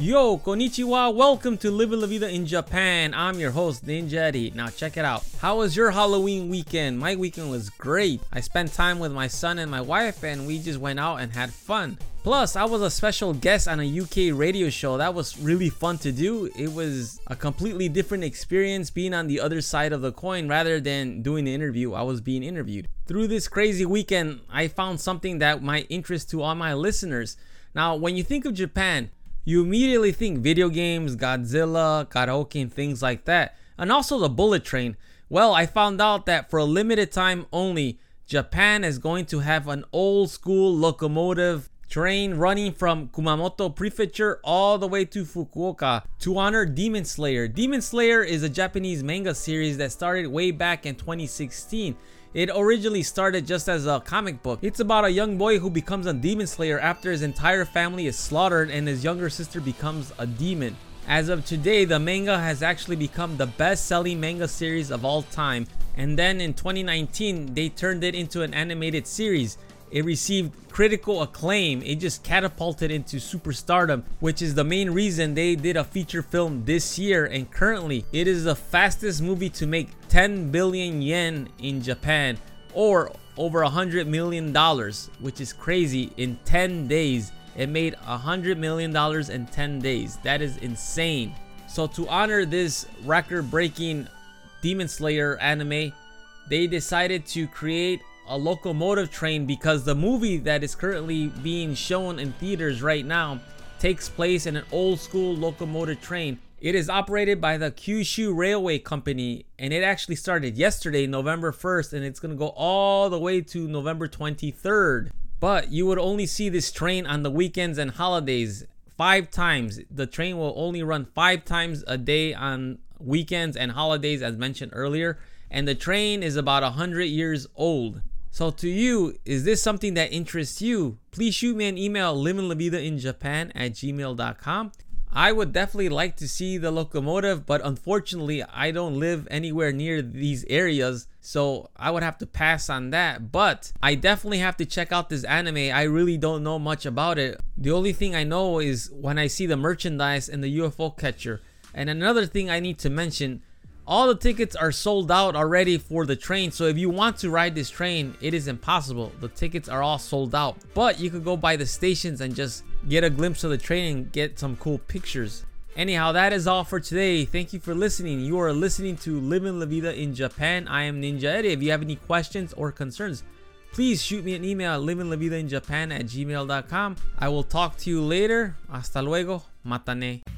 Yo, konnichiwa, welcome to Living La Vida in Japan. I'm your host, Ninja Eddie. Now check it out. How was your Halloween weekend? My weekend was great. I spent time with my son and my wife and we just went out and had fun. Plus, I was a special guest on a UK radio show. That was really fun to do. It was a completely different experience being on the other side of the coin rather than doing the interview. I was being interviewed. Through this crazy weekend, I found something that might interest to all my listeners. Now, when you think of Japan, you immediately think video games, Godzilla, karaoke, and things like that. And also the bullet train. Well, I found out that for a limited time only, Japan is going to have an old school locomotive train running from Kumamoto Prefecture all the way to Fukuoka to honor Demon Slayer. Demon Slayer is a Japanese manga series that started way back in 2016 it originally started just as a comic book. It's about a young boy who becomes a demon slayer after his entire family is slaughtered and his younger sister becomes a demon. As of today, the manga has actually become the best selling manga series of all time. And then in 2019, they turned it into an animated series. It received critical acclaim. It just catapulted into superstardom, which is the main reason they did a feature film this year. And currently, it is the fastest movie to make 10 billion yen in Japan or over hundred million dollars, which is crazy. In 10 days, it made hundred million dollars in 10 days. That is insane. So, to honor this record breaking Demon Slayer anime, they decided to create a locomotive train because the movie that is currently being shown in theaters right now takes place in an old school locomotive train. It is operated by the Kyushu Railway Company and it actually started yesterday, November 1st, and it's going to go all the way to November 23rd. But you would only see this train on the weekends and holidays five times. The train will only run five times a day on weekends and holidays, as mentioned earlier. And the train is about 100 years old. So to you, is this something that interests you? Please shoot me an email, livinlavidainjapan at gmail.com. I would definitely like to see the locomotive, but unfortunately, I don't live anywhere near these areas, so I would have to pass on that. But I definitely have to check out this anime. I really don't know much about it. The only thing I know is when I see the merchandise and the UFO catcher. And another thing I need to mention all the tickets are sold out already for the train. So if you want to ride this train, it is impossible. The tickets are all sold out. But you could go by the stations and just get a glimpse of the train and get some cool pictures. Anyhow, that is all for today. Thank you for listening. You are listening to Living La Vida in Japan. I am Ninja Eddie. If you have any questions or concerns, please shoot me an email at livinglavidainjapan at gmail.com. I will talk to you later. Hasta luego. Matane.